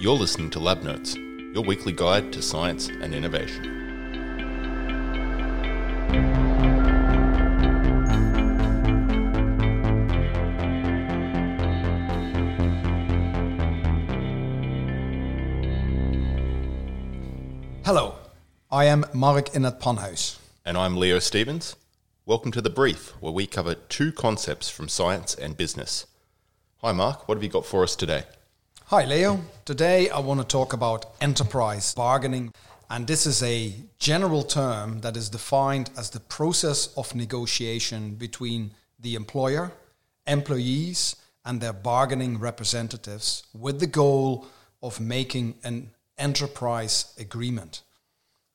You're listening to Lab Notes, your weekly guide to science and innovation. Hello, I am Mark in het Panhuis. And I'm Leo Stevens. Welcome to The Brief, where we cover two concepts from science and business. Hi, Mark. What have you got for us today? Hi, Leo. Today I want to talk about enterprise bargaining. And this is a general term that is defined as the process of negotiation between the employer, employees, and their bargaining representatives with the goal of making an enterprise agreement.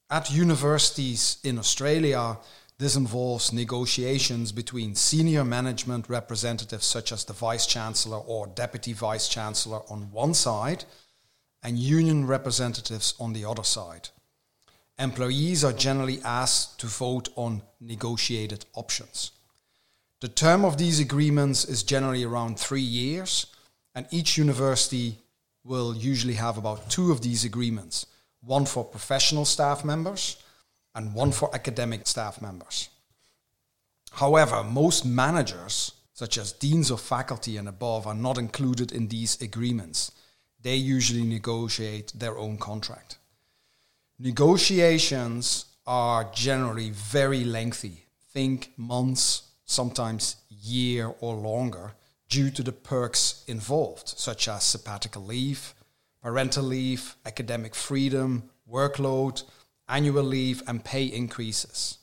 At universities in Australia, this involves negotiations between senior management representatives, such as the vice chancellor or deputy vice chancellor, on one side, and union representatives on the other side. Employees are generally asked to vote on negotiated options. The term of these agreements is generally around three years, and each university will usually have about two of these agreements one for professional staff members and one for academic staff members. However, most managers, such as deans of faculty and above, are not included in these agreements. They usually negotiate their own contract. Negotiations are generally very lengthy. Think months, sometimes year or longer, due to the perks involved, such as sabbatical leave, parental leave, academic freedom, workload, annual leave, and pay increases.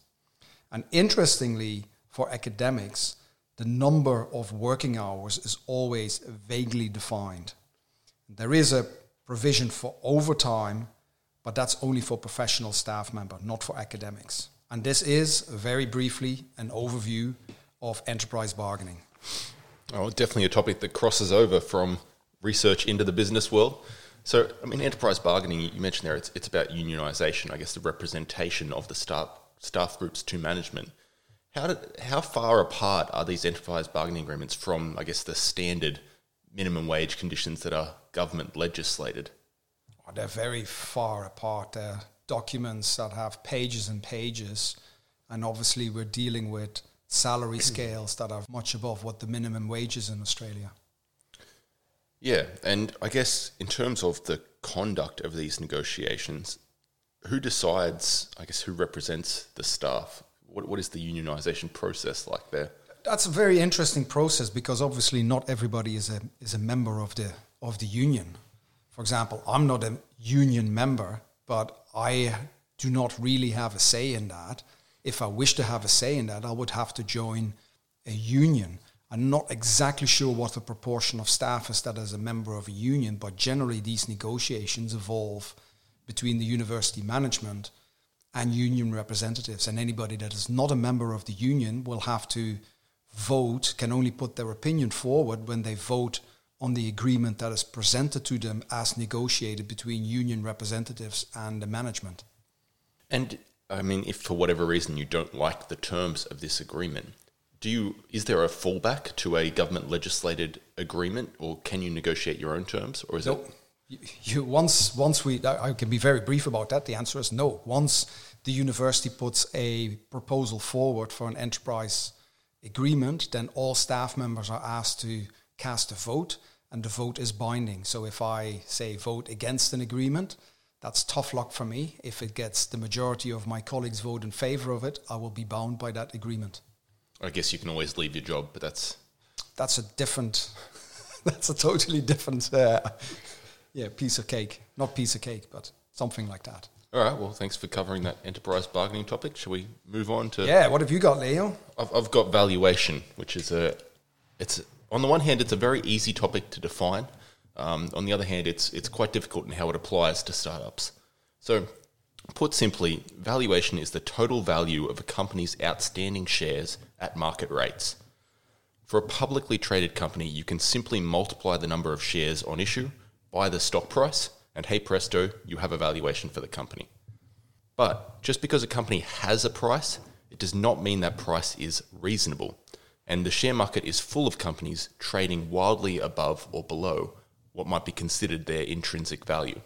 And interestingly, for academics, the number of working hours is always vaguely defined. There is a provision for overtime, but that's only for professional staff member, not for academics. And this is, very briefly, an overview of enterprise bargaining. Oh, definitely a topic that crosses over from research into the business world. So, I mean, enterprise bargaining, you mentioned there, it's, it's about unionisation, I guess the representation of the staff, staff groups to management. How, did, how far apart are these enterprise bargaining agreements from, I guess, the standard minimum wage conditions that are government legislated? Oh, they're very far apart. They're documents that have pages and pages, and obviously we're dealing with salary scales that are much above what the minimum wage is in Australia. Yeah, and I guess in terms of the conduct of these negotiations, who decides, I guess, who represents the staff? What, what is the unionisation process like there? That's a very interesting process because obviously not everybody is a is a member of the of the union. For example, I'm not a union member, but I do not really have a say in that. If I wish to have a say in that, I would have to join a union. I'm not exactly sure what the proportion of staff is that is a member of a union, but generally these negotiations evolve between the university management and union representatives. And anybody that is not a member of the union will have to vote, can only put their opinion forward when they vote on the agreement that is presented to them as negotiated between union representatives and the management. And I mean, if for whatever reason you don't like the terms of this agreement, do you is there a fallback to a government legislated agreement, or can you negotiate your own terms, or is no. it? You once once we I can be very brief about that. The answer is no. Once the university puts a proposal forward for an enterprise agreement, then all staff members are asked to cast a vote, and the vote is binding. So if I say vote against an agreement, that's tough luck for me. If it gets the majority of my colleagues vote in favor of it, I will be bound by that agreement. I guess you can always leave your job, but that's that's a different, that's a totally different, uh, yeah, piece of cake. Not piece of cake, but something like that. All right. Well, thanks for covering that enterprise bargaining topic. Shall we move on to? Yeah. What have you got, Leo? I've, I've got valuation, which is a, it's on the one hand, it's a very easy topic to define. Um, on the other hand, it's it's quite difficult in how it applies to startups. So, put simply, valuation is the total value of a company's outstanding shares at market rates. For a publicly traded company, you can simply multiply the number of shares on issue by the stock price, and hey presto, you have a valuation for the company. But just because a company has a price, it does not mean that price is reasonable. And the share market is full of companies trading wildly above or below what might be considered their intrinsic value.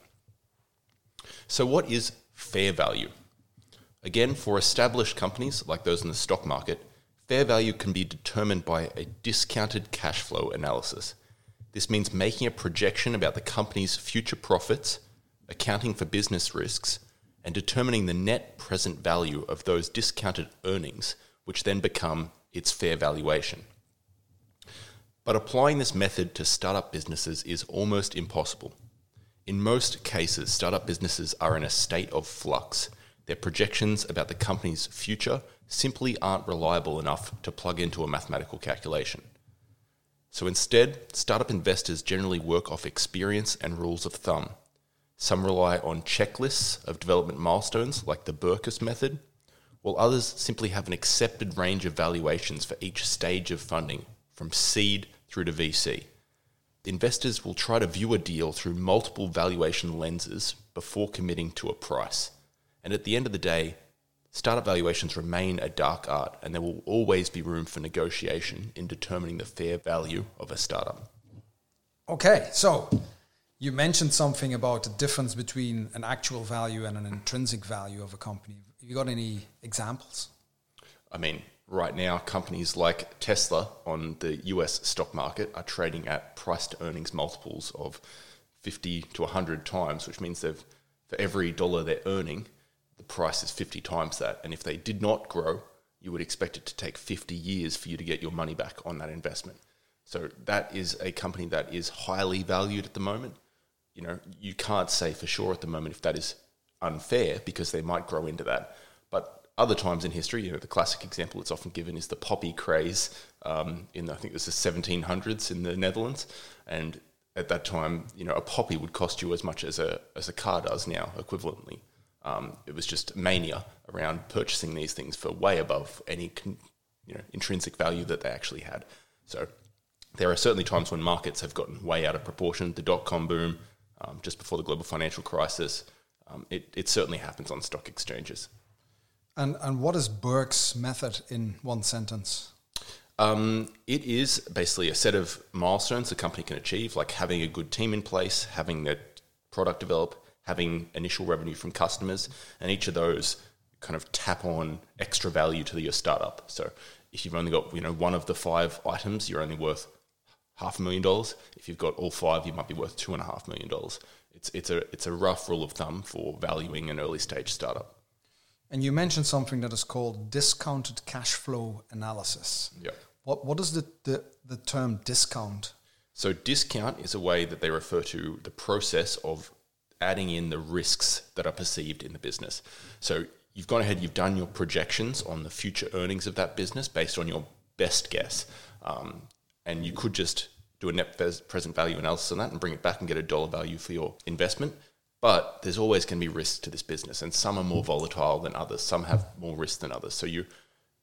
So, what is fair value? Again, for established companies like those in the stock market, fair value can be determined by a discounted cash flow analysis. This means making a projection about the company's future profits, accounting for business risks, and determining the net present value of those discounted earnings, which then become its fair valuation. But applying this method to startup businesses is almost impossible. In most cases, startup businesses are in a state of flux. Their projections about the company's future simply aren't reliable enough to plug into a mathematical calculation. So instead, startup investors generally work off experience and rules of thumb. Some rely on checklists of development milestones, like the Berkus method, while others simply have an accepted range of valuations for each stage of funding, from seed through to VC. Investors will try to view a deal through multiple valuation lenses before committing to a price. And at the end of the day, startup valuations remain a dark art, and there will always be room for negotiation in determining the fair value of a startup. Okay, so you mentioned something about the difference between an actual value and an intrinsic value of a company. Have you got any examples? I mean, right now, companies like Tesla on the US stock market are trading at price to earnings multiples of 50 to 100 times, which means they've, for every dollar they're earning, the price is 50 times that. And if they did not grow, you would expect it to take 50 years for you to get your money back on that investment. So that is a company that is highly valued at the moment. You know, you can't say for sure at the moment if that is unfair because they might grow into that. Other times in history, you know, the classic example that's often given is the poppy craze um, in, I think was the 1700s in the Netherlands. And at that time, you know, a poppy would cost you as much as a, as a car does now, equivalently. Um, it was just mania around purchasing these things for way above any con, you know, intrinsic value that they actually had. So there are certainly times when markets have gotten way out of proportion. The dot com boom, um, just before the global financial crisis, um, it, it certainly happens on stock exchanges. And and what is Berkus method in one sentence? Um, it is basically a set of milestones the company can achieve, like having a good team in place, having their product develop, having initial revenue from customers, and each of those kind of tap on extra value to your startup. So if you've only got you know one of the five items, you're only worth half a million dollars. If you've got all five, you might be worth two and a half million dollars. It's it's a it's a rough rule of thumb for valuing an early stage startup. And you mentioned something that is called discounted cash flow analysis. Yeah. What what is the, the, the term discount? So discount is a way that they refer to the process of adding in the risks that are perceived in the business. So you've gone ahead, you've done your projections on the future earnings of that business based on your best guess, um, and you could just do a net present value analysis on that and bring it back and get a dollar value for your investment. But there's always going to be risks to this business, and some are more volatile than others. Some have more risk than others. So you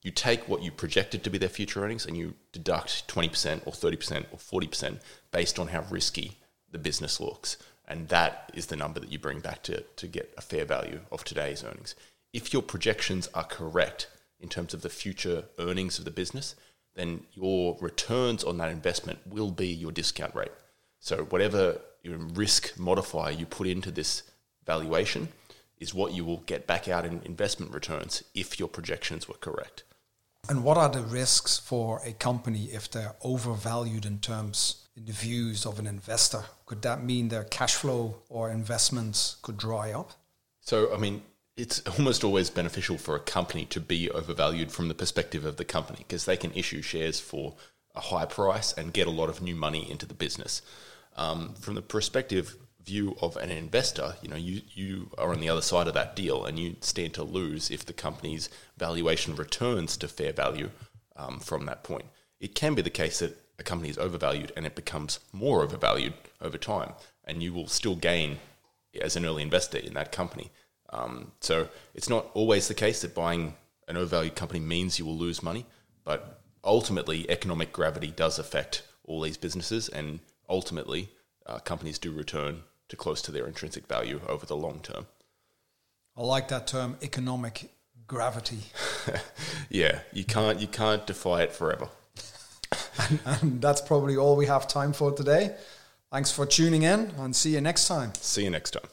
you take what you projected to be their future earnings and you deduct 20% or 30% or 40% based on how risky the business looks. And that is the number that you bring back to, to get a fair value of today's earnings. If your projections are correct in terms of the future earnings of the business, then your returns on that investment will be your discount rate. So whatever risk modifier you put into this valuation is what you will get back out in investment returns if your projections were correct. And what are the risks for a company if they're overvalued in terms in the views of an investor? Could that mean their cash flow or investments could dry up? So, I mean, it's almost always beneficial for a company to be overvalued from the perspective of the company because they can issue shares for a high price and get a lot of new money into the business. Um, from the perspective view of an investor, you know, you, you are on the other side of that deal and you stand to lose if the company's valuation returns to fair value um, from that point. It can be the case that a company is overvalued and it becomes more overvalued over time, and you will still gain as an early investor in that company. Um, so it's not always the case that buying an overvalued company means you will lose money, but ultimately, economic gravity does affect all these businesses, and ultimately, uh, companies do return to close to their intrinsic value over the long term. I like that term, economic gravity. yeah, you can't you can't defy it forever. and, and, that's probably all we have time for today. Thanks for tuning in and see you next time. See you next time.